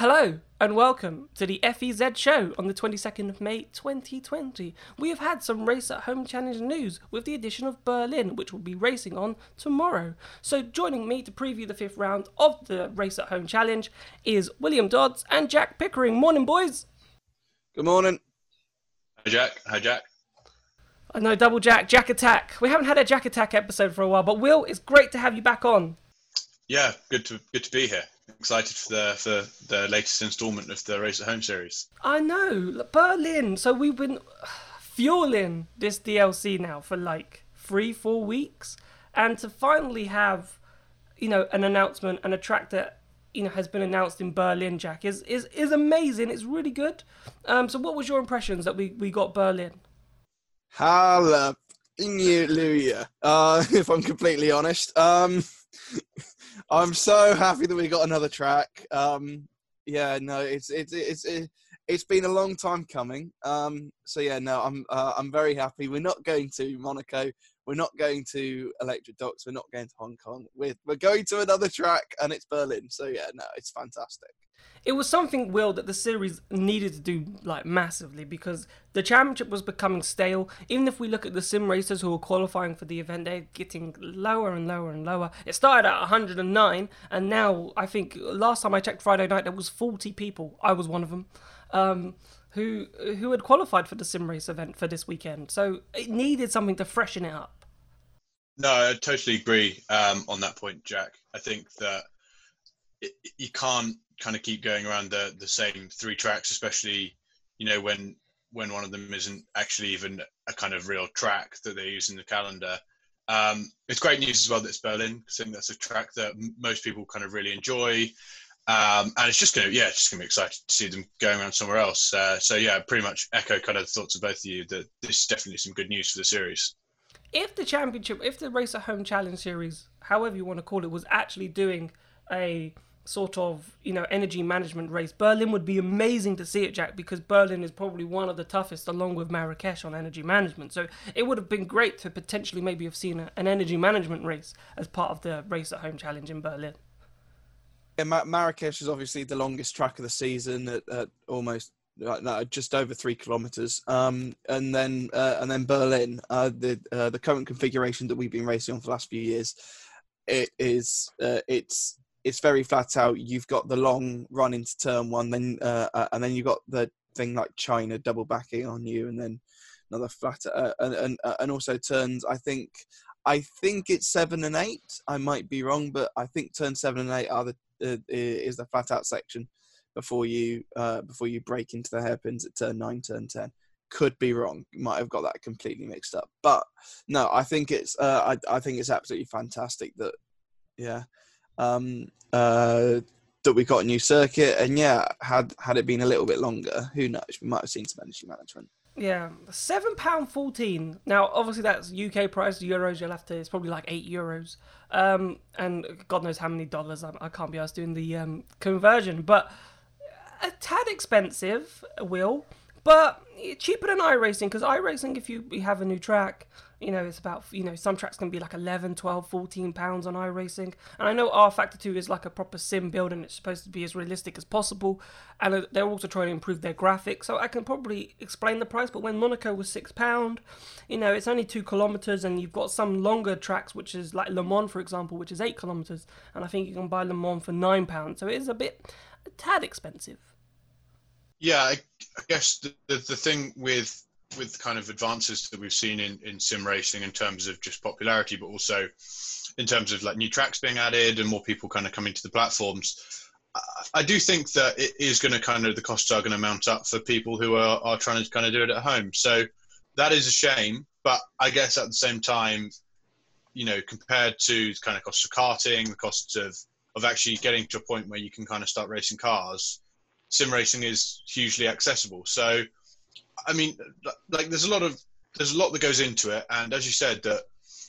Hello and welcome to the FEZ show on the 22nd of May 2020. We have had some Race at Home Challenge news with the addition of Berlin, which will be racing on tomorrow. So, joining me to preview the fifth round of the Race at Home Challenge is William Dodds and Jack Pickering. Morning, boys. Good morning. Hi, Jack. Hi, Jack. I know, double Jack, Jack Attack. We haven't had a Jack Attack episode for a while, but Will, it's great to have you back on. Yeah, good to good to be here. Excited for the for the latest instalment of the Race at Home series. I know, Berlin. So we've been fueling this DLC now for like three, four weeks, and to finally have, you know, an announcement and a track that you know has been announced in Berlin, Jack, is is is amazing. It's really good. Um, so what was your impressions that we we got Berlin? Hallelujah. Uh, if I'm completely honest, um, I'm so happy that we got another track. Um, yeah, no, it's it's it's it's been a long time coming. Um, so yeah, no, I'm uh, I'm very happy. We're not going to Monaco. We're not going to Electric Docks. We're not going to Hong Kong. We're we're going to another track, and it's Berlin. So yeah, no, it's fantastic it was something will that the series needed to do like massively because the championship was becoming stale even if we look at the sim racers who were qualifying for the event they're getting lower and lower and lower it started at 109 and now i think last time i checked friday night there was 40 people i was one of them um, who who had qualified for the sim race event for this weekend so it needed something to freshen it up no i totally agree um, on that point jack i think that it, you can't kind of keep going around the the same three tracks, especially you know when when one of them isn't actually even a kind of real track that they use in the calendar. Um, it's great news as well that it's Berlin. I think that's a track that m- most people kind of really enjoy. Um, and it's just gonna, yeah, it's just gonna be excited to see them going around somewhere else. Uh, so yeah, pretty much echo kind of the thoughts of both of you that this is definitely some good news for the series. If the championship, if the race at home challenge series, however you want to call it, was actually doing a sort of you know energy management race. Berlin would be amazing to see it, Jack, because Berlin is probably one of the toughest, along with Marrakesh, on energy management. So it would have been great to potentially maybe have seen a, an energy management race as part of the race at home challenge in Berlin. Mar- Marrakesh is obviously the longest track of the season at, at almost no, just over three kilometers. Um, and then uh, and then Berlin, uh, the uh, the current configuration that we've been racing on for the last few years, it is uh, it's it's very flat out. You've got the long run into turn one, then uh, uh, and then you've got the thing like China double backing on you, and then another flat and and and also turns. I think I think it's seven and eight. I might be wrong, but I think turn seven and eight are the uh, is the flat out section before you uh, before you break into the hairpins at turn nine, turn ten. Could be wrong. Might have got that completely mixed up, but no, I think it's I I think it's absolutely fantastic that yeah um, uh, that we got a new circuit. And yeah, had had it been a little bit longer, who knows? We might have seen some energy management. Yeah, seven pound fourteen. Now, obviously, that's UK price. Euros, you'll have to. It's probably like eight euros. Um, and God knows how many dollars. I, I can't be asked doing the um, conversion, but a tad expensive. Will, but cheaper than iRacing because iRacing, if you, you have a new track, you know, it's about, you know, some tracks can be like 11, 12, 14 pounds on iRacing. And I know R Factor 2 is like a proper sim build and it's supposed to be as realistic as possible. And uh, they're also trying to improve their graphics. So I can probably explain the price. But when Monaco was £6, you know, it's only two kilometers and you've got some longer tracks, which is like Le Mans, for example, which is eight kilometers. And I think you can buy Le Mans for £9. So it is a bit, a tad expensive. Yeah, I, I guess the, the, the thing with with kind of advances that we've seen in, in sim racing in terms of just popularity, but also in terms of like new tracks being added and more people kind of coming to the platforms. I do think that it is going to kind of the costs are going to mount up for people who are, are trying to kind of do it at home. So that is a shame, but I guess at the same time, you know, compared to kind of costs of karting, the costs of of actually getting to a point where you can kind of start racing cars, sim racing is hugely accessible. So I mean, like there's a lot of there's a lot that goes into it, and as you said, that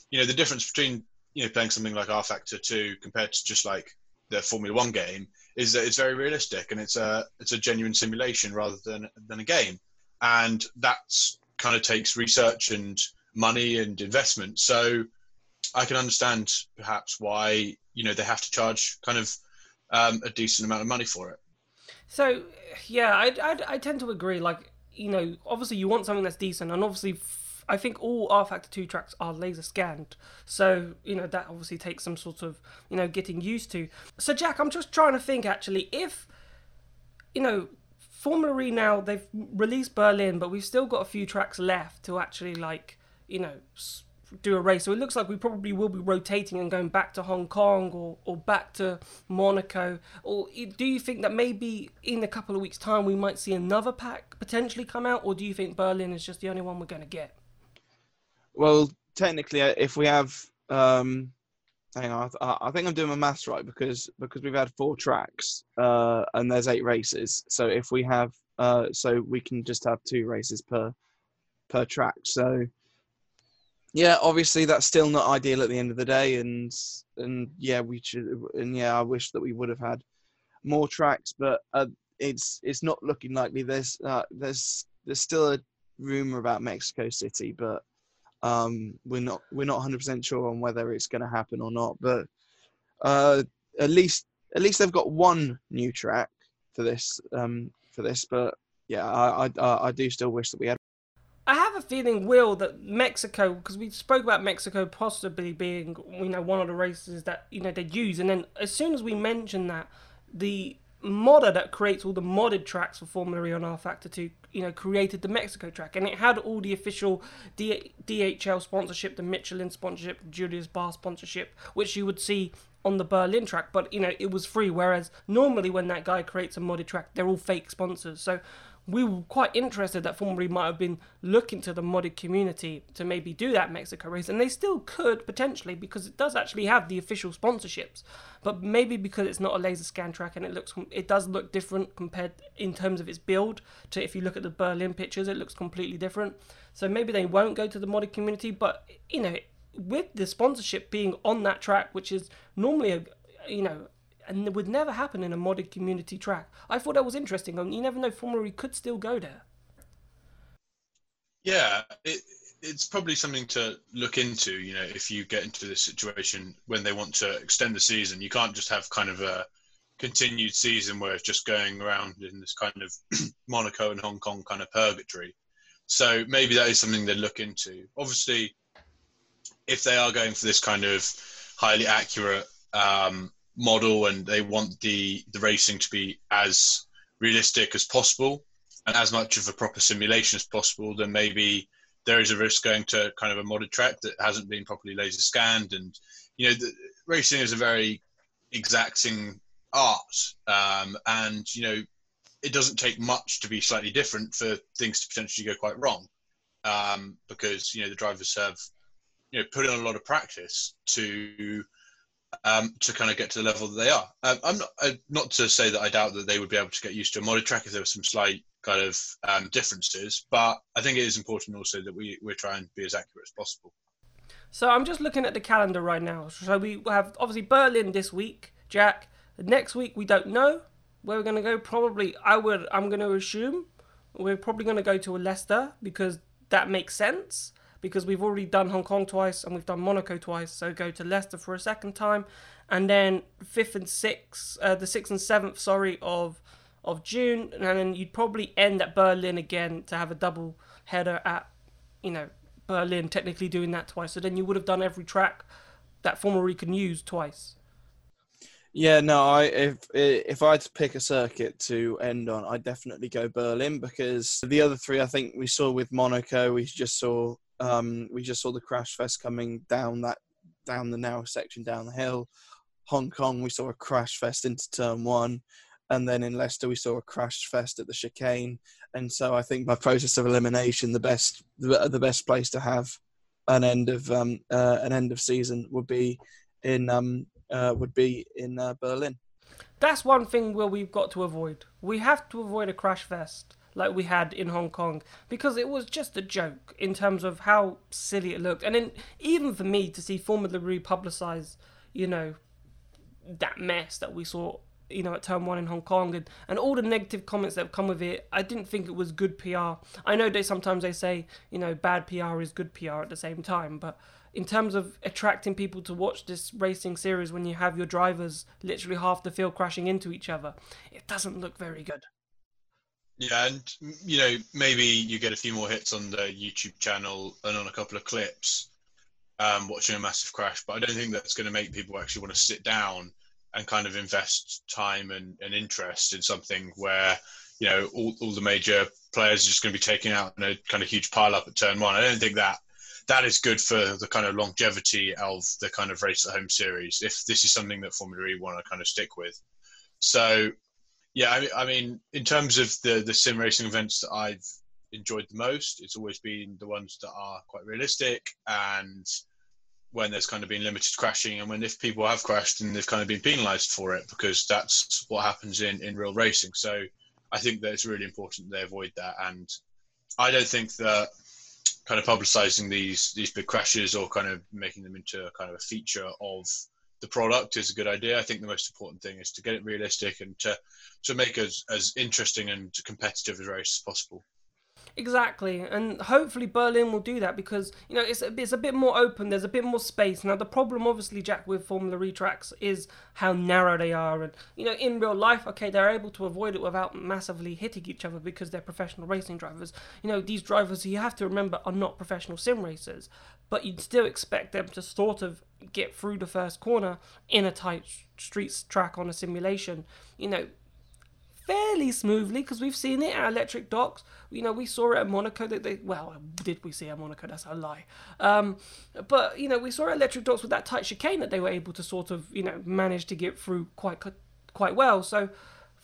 you know the difference between you know playing something like R Factor 2 compared to just like the Formula One game is that it's very realistic and it's a it's a genuine simulation rather than than a game, and that's kind of takes research and money and investment. So I can understand perhaps why you know they have to charge kind of um, a decent amount of money for it. So yeah, I, I, I tend to agree. Like you know, obviously you want something that's decent, and obviously f- I think all R Factor two tracks are laser scanned. So you know that obviously takes some sort of you know getting used to. So Jack, I'm just trying to think actually if you know Formula E now they've released Berlin, but we've still got a few tracks left to actually like you know do a race. So it looks like we probably will be rotating and going back to Hong Kong or, or back to Monaco. Or do you think that maybe in a couple of weeks' time we might see another pack potentially come out, or do you think Berlin is just the only one we're going to get? Well, technically, uh, if we have, um, hang on, I think I'm doing my maths right because because we've had four tracks uh, and there's eight races. So if we have, uh, so we can just have two races per per track. So yeah, obviously that's still not ideal at the end of the day, and and yeah, we should, and yeah, I wish that we would have had more tracks, but uh, it's it's not looking likely. There's uh, there's there's still a rumor about Mexico City, but um, we're not we're not 100 percent sure on whether it's going to happen or not. But uh, at least at least they've got one new track for this um, for this. But yeah, I I, I do still wish that we had feeling, Will, that Mexico, because we spoke about Mexico possibly being, you know, one of the races that you know they'd use, and then as soon as we mention that, the modder that creates all the modded tracks for Formula E on R Factor 2, you know, created the Mexico track, and it had all the official D- DHL sponsorship, the Michelin sponsorship, the Julius Baer sponsorship, which you would see on the Berlin track, but you know, it was free. Whereas normally when that guy creates a modded track, they're all fake sponsors. So we were quite interested that Formula might have been looking to the modded community to maybe do that Mexico race, and they still could potentially because it does actually have the official sponsorships. But maybe because it's not a laser scan track and it looks, it does look different compared in terms of its build to if you look at the Berlin pictures, it looks completely different. So maybe they won't go to the modded community, but you know, with the sponsorship being on that track, which is normally a you know and it would never happen in a modded community track. I thought that was interesting. I mean, you never know, Formula E could still go there. Yeah, it, it's probably something to look into. You know, if you get into this situation when they want to extend the season, you can't just have kind of a continued season where it's just going around in this kind of Monaco and Hong Kong kind of purgatory. So maybe that is something they look into. Obviously, if they are going for this kind of highly accurate um, model and they want the the racing to be as realistic as possible and as much of a proper simulation as possible, then maybe there is a risk going to kind of a modded track that hasn't been properly laser scanned. And you know, the, racing is a very exacting art, um, and you know, it doesn't take much to be slightly different for things to potentially go quite wrong, um, because you know the drivers have you know put in a lot of practice to um, to kind of get to the level that they are. Um, I'm not uh, not to say that I doubt that they would be able to get used to a modded track if there were some slight kind of um, differences, but I think it is important also that we we try and be as accurate as possible. So I'm just looking at the calendar right now. So we have obviously Berlin this week, Jack. Next week we don't know where we're going to go. Probably I would I'm going to assume we're probably going to go to Leicester because that makes sense because we've already done Hong Kong twice and we've done Monaco twice. So go to Leicester for a second time, and then fifth and sixth, uh, the sixth and seventh, sorry, of of June, and then you'd probably end at Berlin again to have a double header at, you know, Berlin. Technically doing that twice, so then you would have done every track that Formula E can use twice. Yeah, no, I if if I had to pick a circuit to end on, I'd definitely go Berlin because the other three I think we saw with Monaco, we just saw um, we just saw the crash fest coming down that down the narrow section down the hill. Hong Kong, we saw a crash fest into turn one, and then in Leicester we saw a crash fest at the chicane. And so I think by process of elimination, the best the, best place to have an end of um, uh, an end of season would be in um, uh, would be in uh, Berlin. That's one thing where we've got to avoid. We have to avoid a crash fest like we had in Hong Kong because it was just a joke in terms of how silly it looked. And then even for me to see Formula E publicize, you know, that mess that we saw, you know, at Turn 1 in Hong Kong and, and all the negative comments that have come with it, I didn't think it was good PR. I know they sometimes they say, you know, bad PR is good PR at the same time, but in terms of attracting people to watch this racing series when you have your drivers literally half the field crashing into each other, it doesn't look very good. Yeah, and you know maybe you get a few more hits on the YouTube channel and on a couple of clips, um, watching a massive crash. But I don't think that's going to make people actually want to sit down and kind of invest time and, and interest in something where you know all, all the major players are just going to be taken out in a kind of huge pile up at turn one. I don't think that that is good for the kind of longevity of the kind of race at home series. If this is something that Formula E want to kind of stick with, so yeah, I, I mean, in terms of the the sim racing events that I've enjoyed the most, it's always been the ones that are quite realistic and when there's kind of been limited crashing and when if people have crashed and they've kind of been penalized for it because that's what happens in in real racing. So i think that it's really important they avoid that. And i don't think that kind of publicizing these these big crashes or kind of making them into kind of a feature of the product is a good idea. I think the most important thing is to get it realistic and to to make as as interesting and competitive a race as possible. Exactly, and hopefully Berlin will do that because you know it's a, it's a bit more open. There's a bit more space now. The problem, obviously, Jack, with Formula E tracks is how narrow they are, and you know in real life, okay, they're able to avoid it without massively hitting each other because they're professional racing drivers. You know these drivers, you have to remember, are not professional sim racers, but you'd still expect them to sort of get through the first corner in a tight streets track on a simulation. You know, fairly smoothly because we've seen it at electric docks. You know, we saw it at Monaco. That they well, did we see it at Monaco? That's a lie. Um, but you know, we saw electric docks with that tight chicane that they were able to sort of you know manage to get through quite quite well. So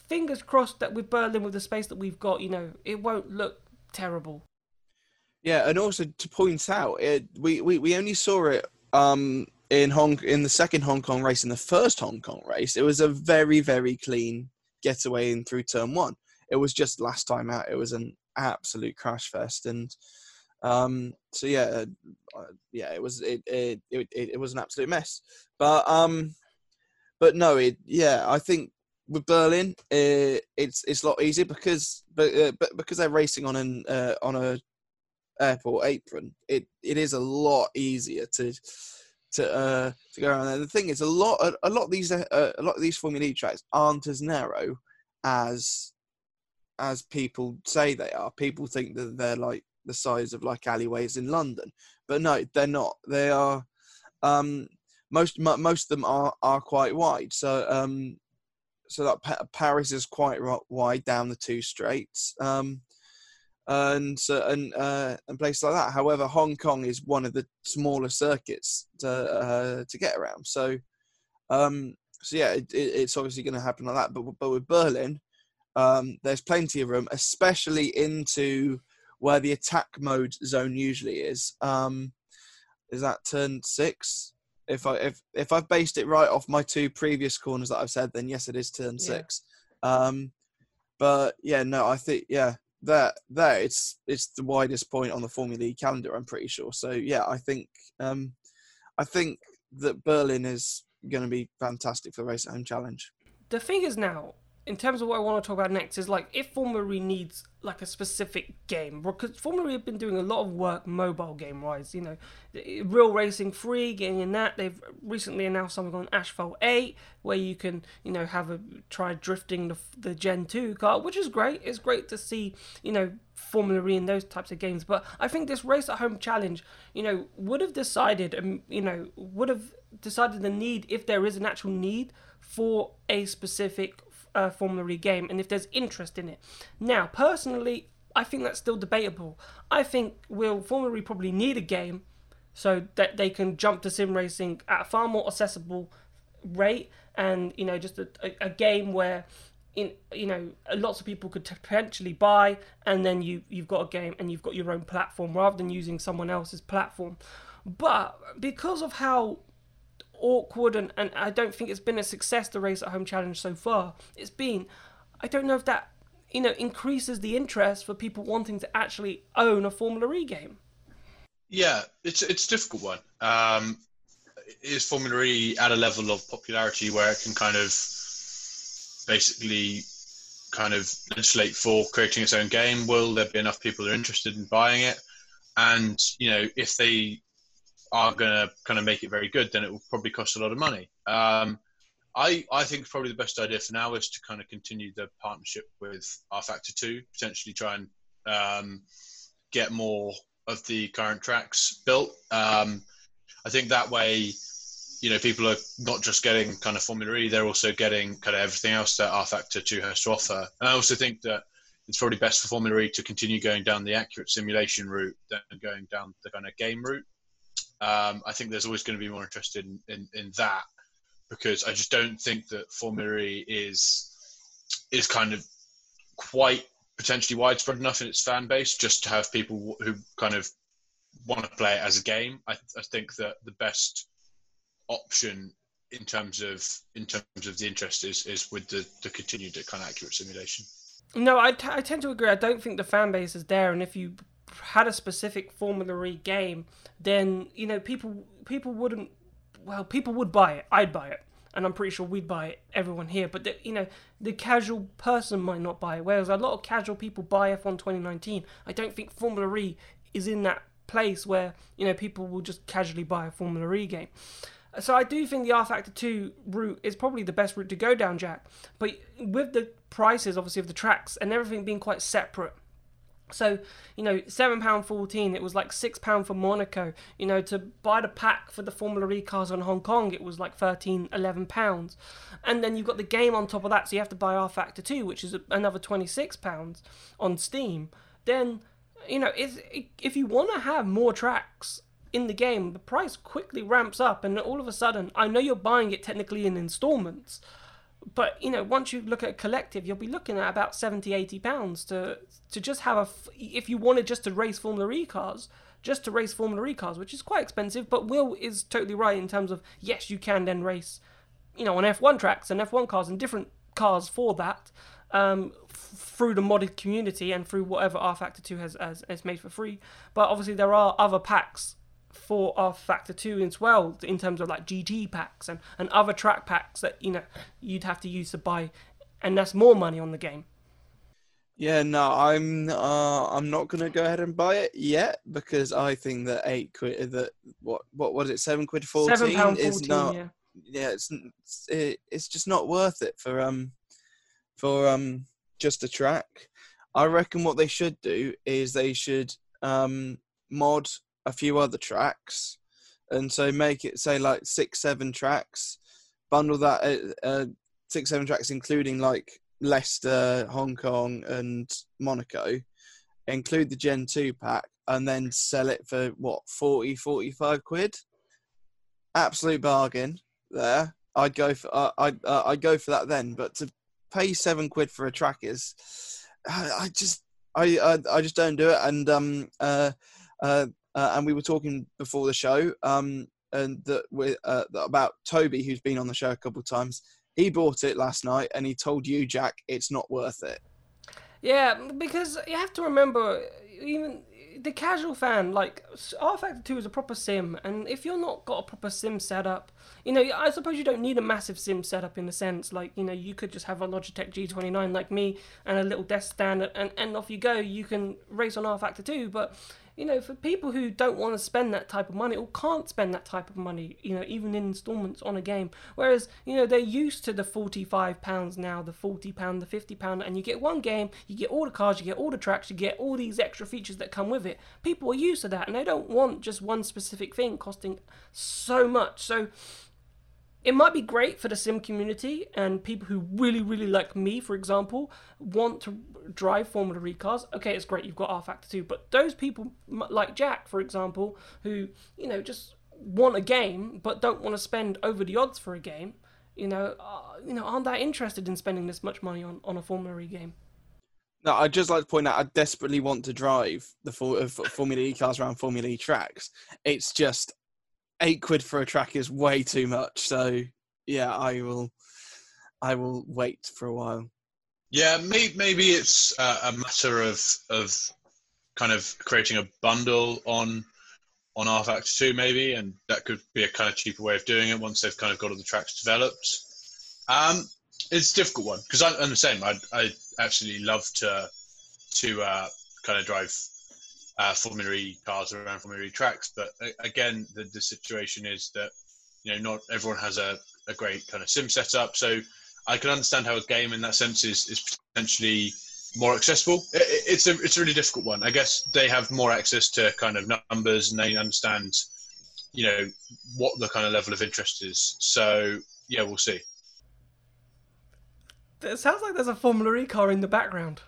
fingers crossed that with Berlin, with the space that we've got, you know, it won't look terrible. Yeah, and also to point out, it, we, we we only saw it um, in Hong in the second Hong Kong race. In the first Hong Kong race, it was a very very clean getaway in through turn one. It was just last time out. It was an absolute crash fest, and um, so yeah, uh, yeah, it was it, it it it was an absolute mess. But um, but no, it yeah, I think with Berlin, uh, it's it's a lot easier because but, uh, but because they're racing on an uh, on a airport apron, it it is a lot easier to to uh, to go around there. The thing is, a lot a, lot of these uh, a lot of these Formula E tracks aren't as narrow as as people say they are. People think that they're like the size of like alleyways in London, but no, they're not. They are um, most most of them are are quite wide. So um, so that Paris is quite wide down the two straights. Um, and uh, and uh, and places like that. However, Hong Kong is one of the smaller circuits to uh, to get around. So, um, so yeah, it, it, it's obviously going to happen like that. But but with Berlin, um, there's plenty of room, especially into where the attack mode zone usually is. Um, is that turn six? If I if if I've based it right off my two previous corners that I've said, then yes, it is turn yeah. six. Um, but yeah, no, I think yeah, that there it's it's the widest point on the Formula E calendar. I'm pretty sure. So yeah, I think um, I think that Berlin is going to be fantastic for the race at home challenge. The thing is now, in terms of what I want to talk about next is like if Formula E needs like a specific game because Formula E have been doing a lot of work mobile game wise. You know, Real Racing 3, getting in that. They've recently announced something on Asphalt 8 where you can you know have a try drifting the, the Gen 2 car, which is great. It's great to see you know Formula E in those types of games. But I think this race at home challenge, you know, would have decided, um, you know, would have decided the need if there is an actual need for a specific uh, Formula E game and if there's interest in it. Now, personally, I think that's still debatable. I think will Formula E probably need a game so that they can jump to sim racing at a far more accessible rate and you know just a, a, a game where in you know lots of people could potentially buy and then you you've got a game and you've got your own platform rather than using someone else's platform but because of how awkward and, and I don't think it's been a success the race at home challenge so far. It's been I don't know if that you know increases the interest for people wanting to actually own a Formula E game. Yeah, it's it's a difficult one. Um, is Formula E at a level of popularity where it can kind of basically kind of legislate for creating its own game? Will there be enough people that are interested in buying it? And you know, if they are going to kind of make it very good, then it will probably cost a lot of money. Um, I, I think probably the best idea for now is to kind of continue the partnership with rFactor 2, potentially try and um, get more of the current tracks built. Um, I think that way, you know, people are not just getting kind of Formula E, they're also getting kind of everything else that rFactor 2 has to offer. And I also think that it's probably best for Formula E to continue going down the accurate simulation route than going down the kind of game route. Um, I think there's always going to be more interested in, in, in, that because I just don't think that Formula E is is kind of quite potentially widespread enough in its fan base just to have people who kind of want to play it as a game. I, I think that the best option in terms of in terms of the interest is is with the, the continued kind of accurate simulation. No, I, t- I tend to agree. I don't think the fan base is there, and if you had a specific Formula E game, then you know people people wouldn't. Well, people would buy it. I'd buy it, and I'm pretty sure we'd buy it. Everyone here, but the, you know the casual person might not buy it. Whereas a lot of casual people buy F1 2019. I don't think Formula E is in that place where you know people will just casually buy a Formula E game. So I do think the R Factor 2 route is probably the best route to go down, Jack. But with the prices, obviously, of the tracks and everything being quite separate. So, you know, £7.14, it was like £6 for Monaco. You know, to buy the pack for the Formula E cars on Hong Kong, it was like 13 £11. And then you've got the game on top of that, so you have to buy R Factor 2, which is another £26 on Steam. Then, you know, if, if you want to have more tracks in the game, the price quickly ramps up, and all of a sudden, I know you're buying it technically in installments, but you know, once you look at a collective, you'll be looking at about 70, 80 pounds to to just have a. If you wanted just to race Formula E cars, just to race Formula E cars, which is quite expensive, but Will is totally right in terms of yes, you can then race, you know, on F1 tracks and F1 cars and different cars for that. Um, through the modded community and through whatever r factor 2 has, has, has made for free. But obviously, there are other packs for Factor 2 as well in terms of like GT packs and, and other track packs that you know you'd have to use to buy and that's more money on the game. Yeah, no, I'm uh, I'm not gonna go ahead and buy it yet because I think that eight quid that what what was it seven quid fourteen, seven pound is not yeah. yeah it's it, it's just not worth it for um for um just a track. I reckon what they should do is they should um mod a few other tracks, and so make it say like six, seven tracks. Bundle that uh, uh, six, seven tracks, including like Leicester, Hong Kong, and Monaco. Include the Gen two pack, and then sell it for what 40, 45 quid. Absolute bargain there. I'd go for uh, I'd uh, I'd go for that then. But to pay seven quid for a track is, I, I just I, I, I just don't do it. And um uh uh uh, and we were talking before the show um, and that we uh, about Toby, who's been on the show a couple of times. He bought it last night, and he told you, Jack, it's not worth it. Yeah, because you have to remember, even the casual fan, like R Factor 2 is a proper sim, and if you're not got a proper sim setup, you know, I suppose you don't need a massive sim setup in the sense. Like, you know, you could just have a Logitech G29 like me and a little desk stand, and, and off you go. You can race on R Factor 2, but you know, for people who don't want to spend that type of money or can't spend that type of money, you know, even in installments on a game, whereas, you know, they're used to the £45 now, the £40, the £50, and you get one game, you get all the cars, you get all the tracks, you get all these extra features that come with it. People are used to that and they don't want just one specific thing costing so much. So, it might be great for the sim community and people who really, really like me, for example, want to drive Formula E cars. Okay, it's great, you've got R Factor 2, but those people like Jack, for example, who, you know, just want a game but don't want to spend over the odds for a game, you know, uh, you know, aren't that interested in spending this much money on, on a Formula E game. No, I'd just like to point out I desperately want to drive the uh, Formula E cars around Formula E tracks. It's just eight quid for a track is way too much. So yeah, I will, I will wait for a while. Yeah, maybe, maybe it's a matter of of kind of creating a bundle on on rFactor 2 maybe, and that could be a kind of cheaper way of doing it once they've kind of got all the tracks developed. Um, it's a difficult one because I'm, I'm, the same. I I absolutely love to to uh, kind of drive uh, cars around Formula E tracks. But uh, again, the, the situation is that you know not everyone has a, a great kind of sim setup. So I can understand how a game in that sense is, is potentially more accessible. It, it's a it's a really difficult one. I guess they have more access to kind of numbers and they understand, you know, what the kind of level of interest is. So yeah, we'll see. It sounds like there's a Formula E car in the background.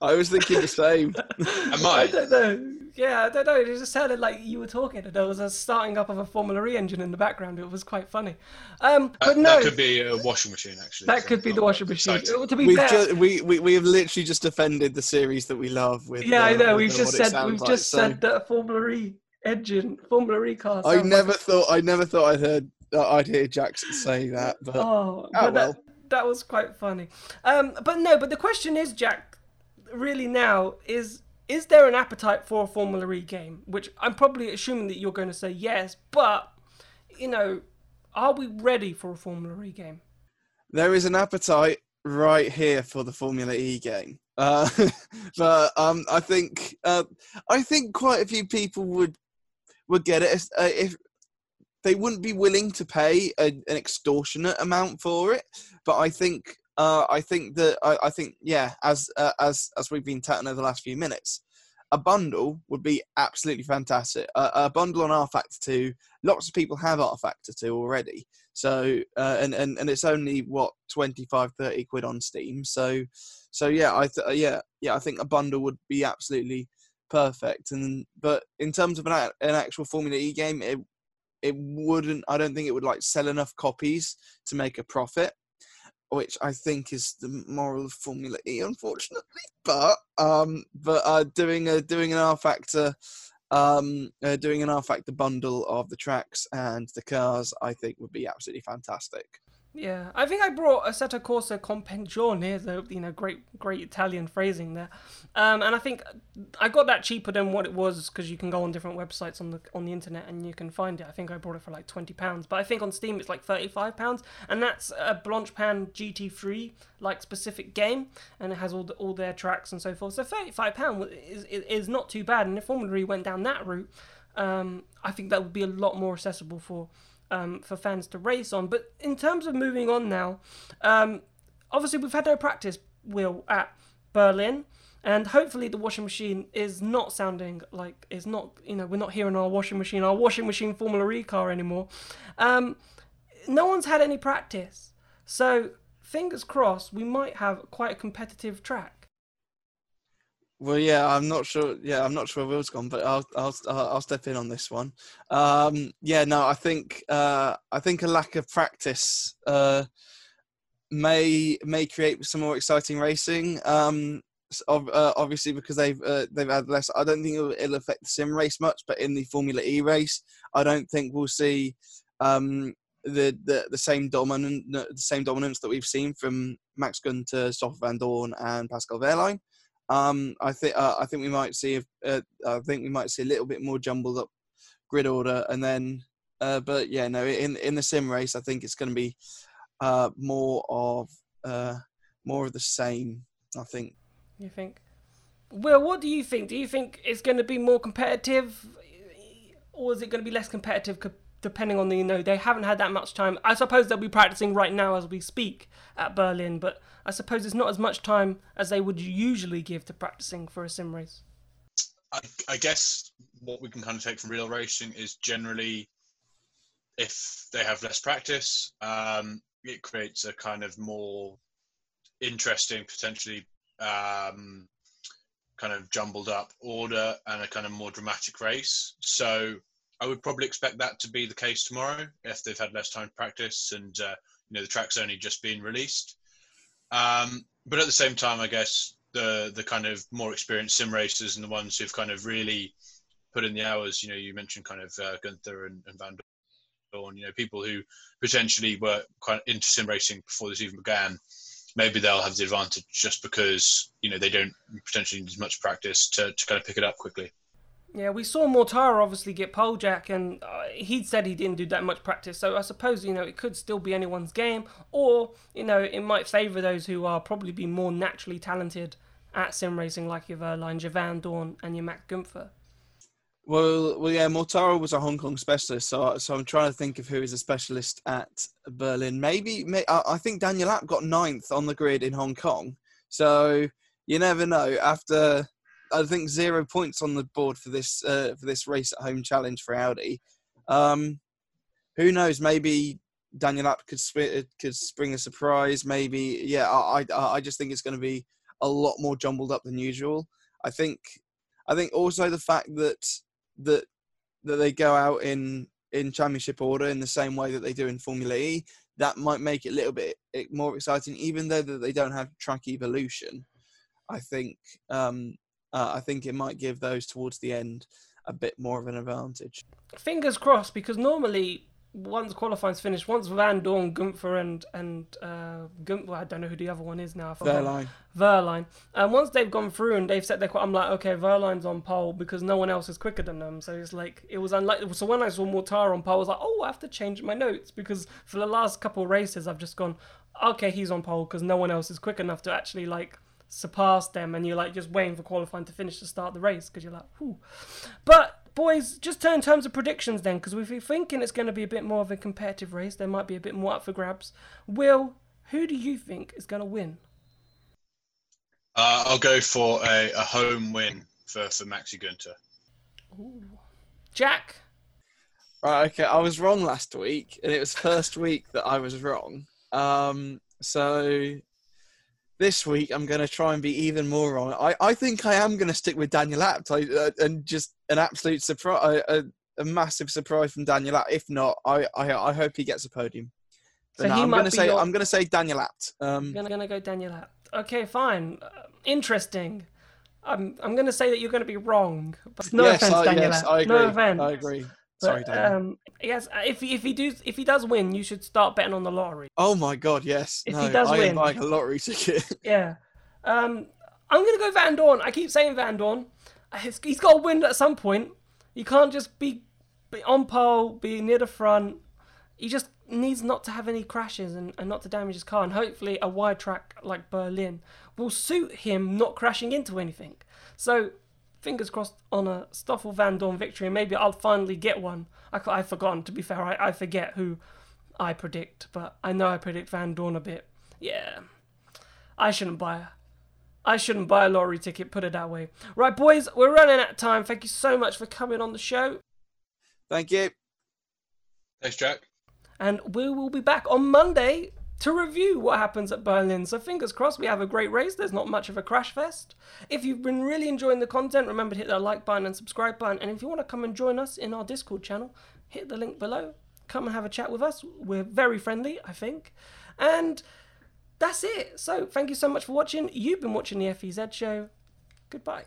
I was thinking the same. Am I I? don't know. Yeah, I don't know. It just sounded like you were talking, and there was a starting up of a Formula E engine in the background. It was quite funny. Um, but That, no, that could be a washing machine, actually. that So could be the washing machine. excited. To be We've fair, just, we, we we have literally just offended the series that we love with. yeah, I uh, know. We've just said we've like, just so- said that a Formula E engine, Formula E car. I never like- thought I never thought I'd heard uh, I'd hear Jackson say that, but Oh, Oh, but well. that, that was quite funny. Um, but no, but the question is, Jack, really now is is there an appetite for a Formula E game? Which I'm probably assuming that you're going to say yes, but you know, are we ready for a Formula E game? there is an appetite right here for the Formula E game. Uh, but um, I think uh, I think quite a few people would would get it if, uh, if they wouldn't be willing to pay a, an extortionate amount for it. But I think uh, I think that I, I think yeah, as uh, as as we've been chatting over the last few minutes, a bundle would be absolutely fantastic. A, a bundle on R Factor Two. Lots of people have R Factor Two already. So uh, and, and and it's only what 25 30 quid on Steam. So so yeah, I th- uh, yeah yeah I think a bundle would be absolutely perfect. And but in terms of an, an actual Formula E game, it it wouldn't. I don't think it would like sell enough copies to make a profit, which I think is the moral of Formula E, unfortunately. But um, but uh, doing a doing an R Factor. Um, uh, doing an R Factor bundle of the tracks and the cars, I think, would be absolutely fantastic. Yeah, I think I brought Assetto Corsa Compengione, the you know great great Italian phrasing there, um, and I think I got that cheaper than what it was because you can go on different websites on the on the internet and you can find it. I think I bought it for like twenty pounds, but I think on Steam it's like thirty five pounds, and that's a Blancpain GT3 like specific game, and it has all the, all their tracks and so forth. So thirty five pound is, is not too bad, and if Formula E went down that route, um, I think that would be a lot more accessible for um, for fans to race on. But in terms of moving on now, um, obviously we've had no practice, Will, at Berlin. And hopefully the washing machine is not sounding like is not you know we're not hearing our washing machine our washing machine Formula E car anymore. Um, no one's had any practice, so fingers crossed we might have quite a competitive track. Well, yeah, I'm not sure. Yeah, I'm not sure where Will's gone, but I'll I'll I'll step in on this one. Um, yeah, no, I think uh, I think a lack of practice uh, may may create some more exciting racing. Um, uh, obviously, because they've uh, they've had less. I don't think it'll, it'll affect the sim race much, but in the Formula E race, I don't think we'll see um, the, the the same dominant the same dominance that we've seen from Max Gunther, Stoffel Vandoorne, and Pascal Wehrlein. Um, I think uh, I think we might see uh, I think we might see a little bit more jumbled up grid order, and then uh, but yeah, no, in in the sim race, I think it's going to be uh, more of uh, more of the same. I think. You think? Will, what do you think? Do you think it's going to be more competitive, or is it going to be less competitive? Depending on the, you know, they haven't had that much time. I suppose they'll be practicing right now as we speak at Berlin, but I suppose it's not as much time as they would usually give to practicing for a sim race. I, I guess what we can kind of take from real racing is generally if they have less practice, um, it creates a kind of more interesting, potentially um, kind of jumbled up order and a kind of more dramatic race. So I would probably expect that to be the case tomorrow if they've had less time to practice and uh, you know the track's only just been released. Um, but at the same time, I guess the the kind of more experienced sim racers and the ones who've kind of really put in the hours. You know, you mentioned kind of uh, Gunther and, and Van Dorn. You know, people who potentially were quite into sim racing before this even began. Maybe they'll have the advantage just because you know they don't potentially need as much practice to, to kind of pick it up quickly. Yeah, we saw Mortara obviously get pole jack, and uh, he said he didn't do that much practice. So I suppose you know it could still be anyone's game, or you know it might favour those who are probably be more naturally talented at sim racing like your Wehrlein, your Vandoorne, and your Max Gunther? Well, well, yeah. Mortara was a Hong Kong specialist, so so I'm trying to think of who is a specialist at Berlin. Maybe, may, I, think Daniel Abt got ninth on the grid in Hong Kong. So you never know. After I think zero points on the board for this uh, for this race at home challenge for Audi. Um, who knows? Maybe Daniel Abt could sp- could spring a surprise. Maybe, yeah. I I, I just think it's going to be a lot more jumbled up than usual. I think I think also the fact that that that they go out in in championship order in the same way that they do in Formula E, that might make it a little bit more exciting, even though that they don't have track evolution. I think um, uh, I think it might give those towards the end a bit more of an advantage. Fingers crossed, because normally once qualifying's finished, once Vandoorne, Gunther, and and uh, Gunther, I don't know who the other one is now. Wehrlein. Wehrlein. And once they've gone through and they've set their, I'm like, okay, Wehrlein's on pole because no one else is quicker than them. So it's like it was unlikely. So when I saw Mortara on pole, I was like, oh, I have to change my notes because for the last couple of races, I've just gone, okay, he's on pole because no one else is quick enough to actually like surpass them, and you're like just waiting for qualifying to finish to start the race because you're like, whew. But boys, just turn in terms of predictions then, because we're thinking it's going to be a bit more of a competitive race, there might be a bit more up for grabs. Will, who do you think is going to win? Uh, I'll go for a, a home win for, for Maxi Gunther. Ooh. Jack? Right, okay. I was wrong last week, and it was first week that I was wrong. Um, so this week I'm going to try and be even more wrong. I, I think I am going to stick with Daniel Abt I, uh, and just an absolute surprise, a, a, massive surprise from Daniel Abt. If not, I, I, I hope he gets a podium. But so no, I'm going to say your... I'm going to say Daniel Abt. Um, I'm going to go Daniel Abt. Okay, fine. Uh, interesting. I'm I'm going to say that you're going to be wrong. But no yes, offense, I, Daniel yes, I agree. No offense. I agree. Sorry, but, um, yes, if if he does if he does win, you should start betting on the lottery. Oh my god, yes. If no, he does I win, am buying a lottery ticket. yeah. Um, I'm gonna go Vandoorne. I keep saying Vandoorne. He's got to win at some point. You can't just be, be on pole, be near the front. He just needs not to have any crashes and, and not to damage his car. And hopefully, a wide track like Berlin will suit him not crashing into anything. So fingers crossed on a Stoffel Vandoorne victory, and maybe I'll finally get one. I, I've forgotten, to be fair, I, I forget who I predict, but I know I predict Vandoorne a bit. Yeah, I shouldn't buy I shouldn't buy a lottery ticket, put it that way. Right, boys, we're running out of time. Thank you so much for coming on the show. Thank you. Thanks, Jack. And we will be back on Monday to review what happens at Berlin. So fingers crossed we have a great race. There's not much of a crash fest. If you've been really enjoying the content, remember to hit that like button and subscribe button. And if you want to come and join us in our Discord channel, hit the link below. Come and have a chat with us. We're very friendly, I think. And that's it. So thank you so much for watching. You've been watching the FEZ show. Goodbye.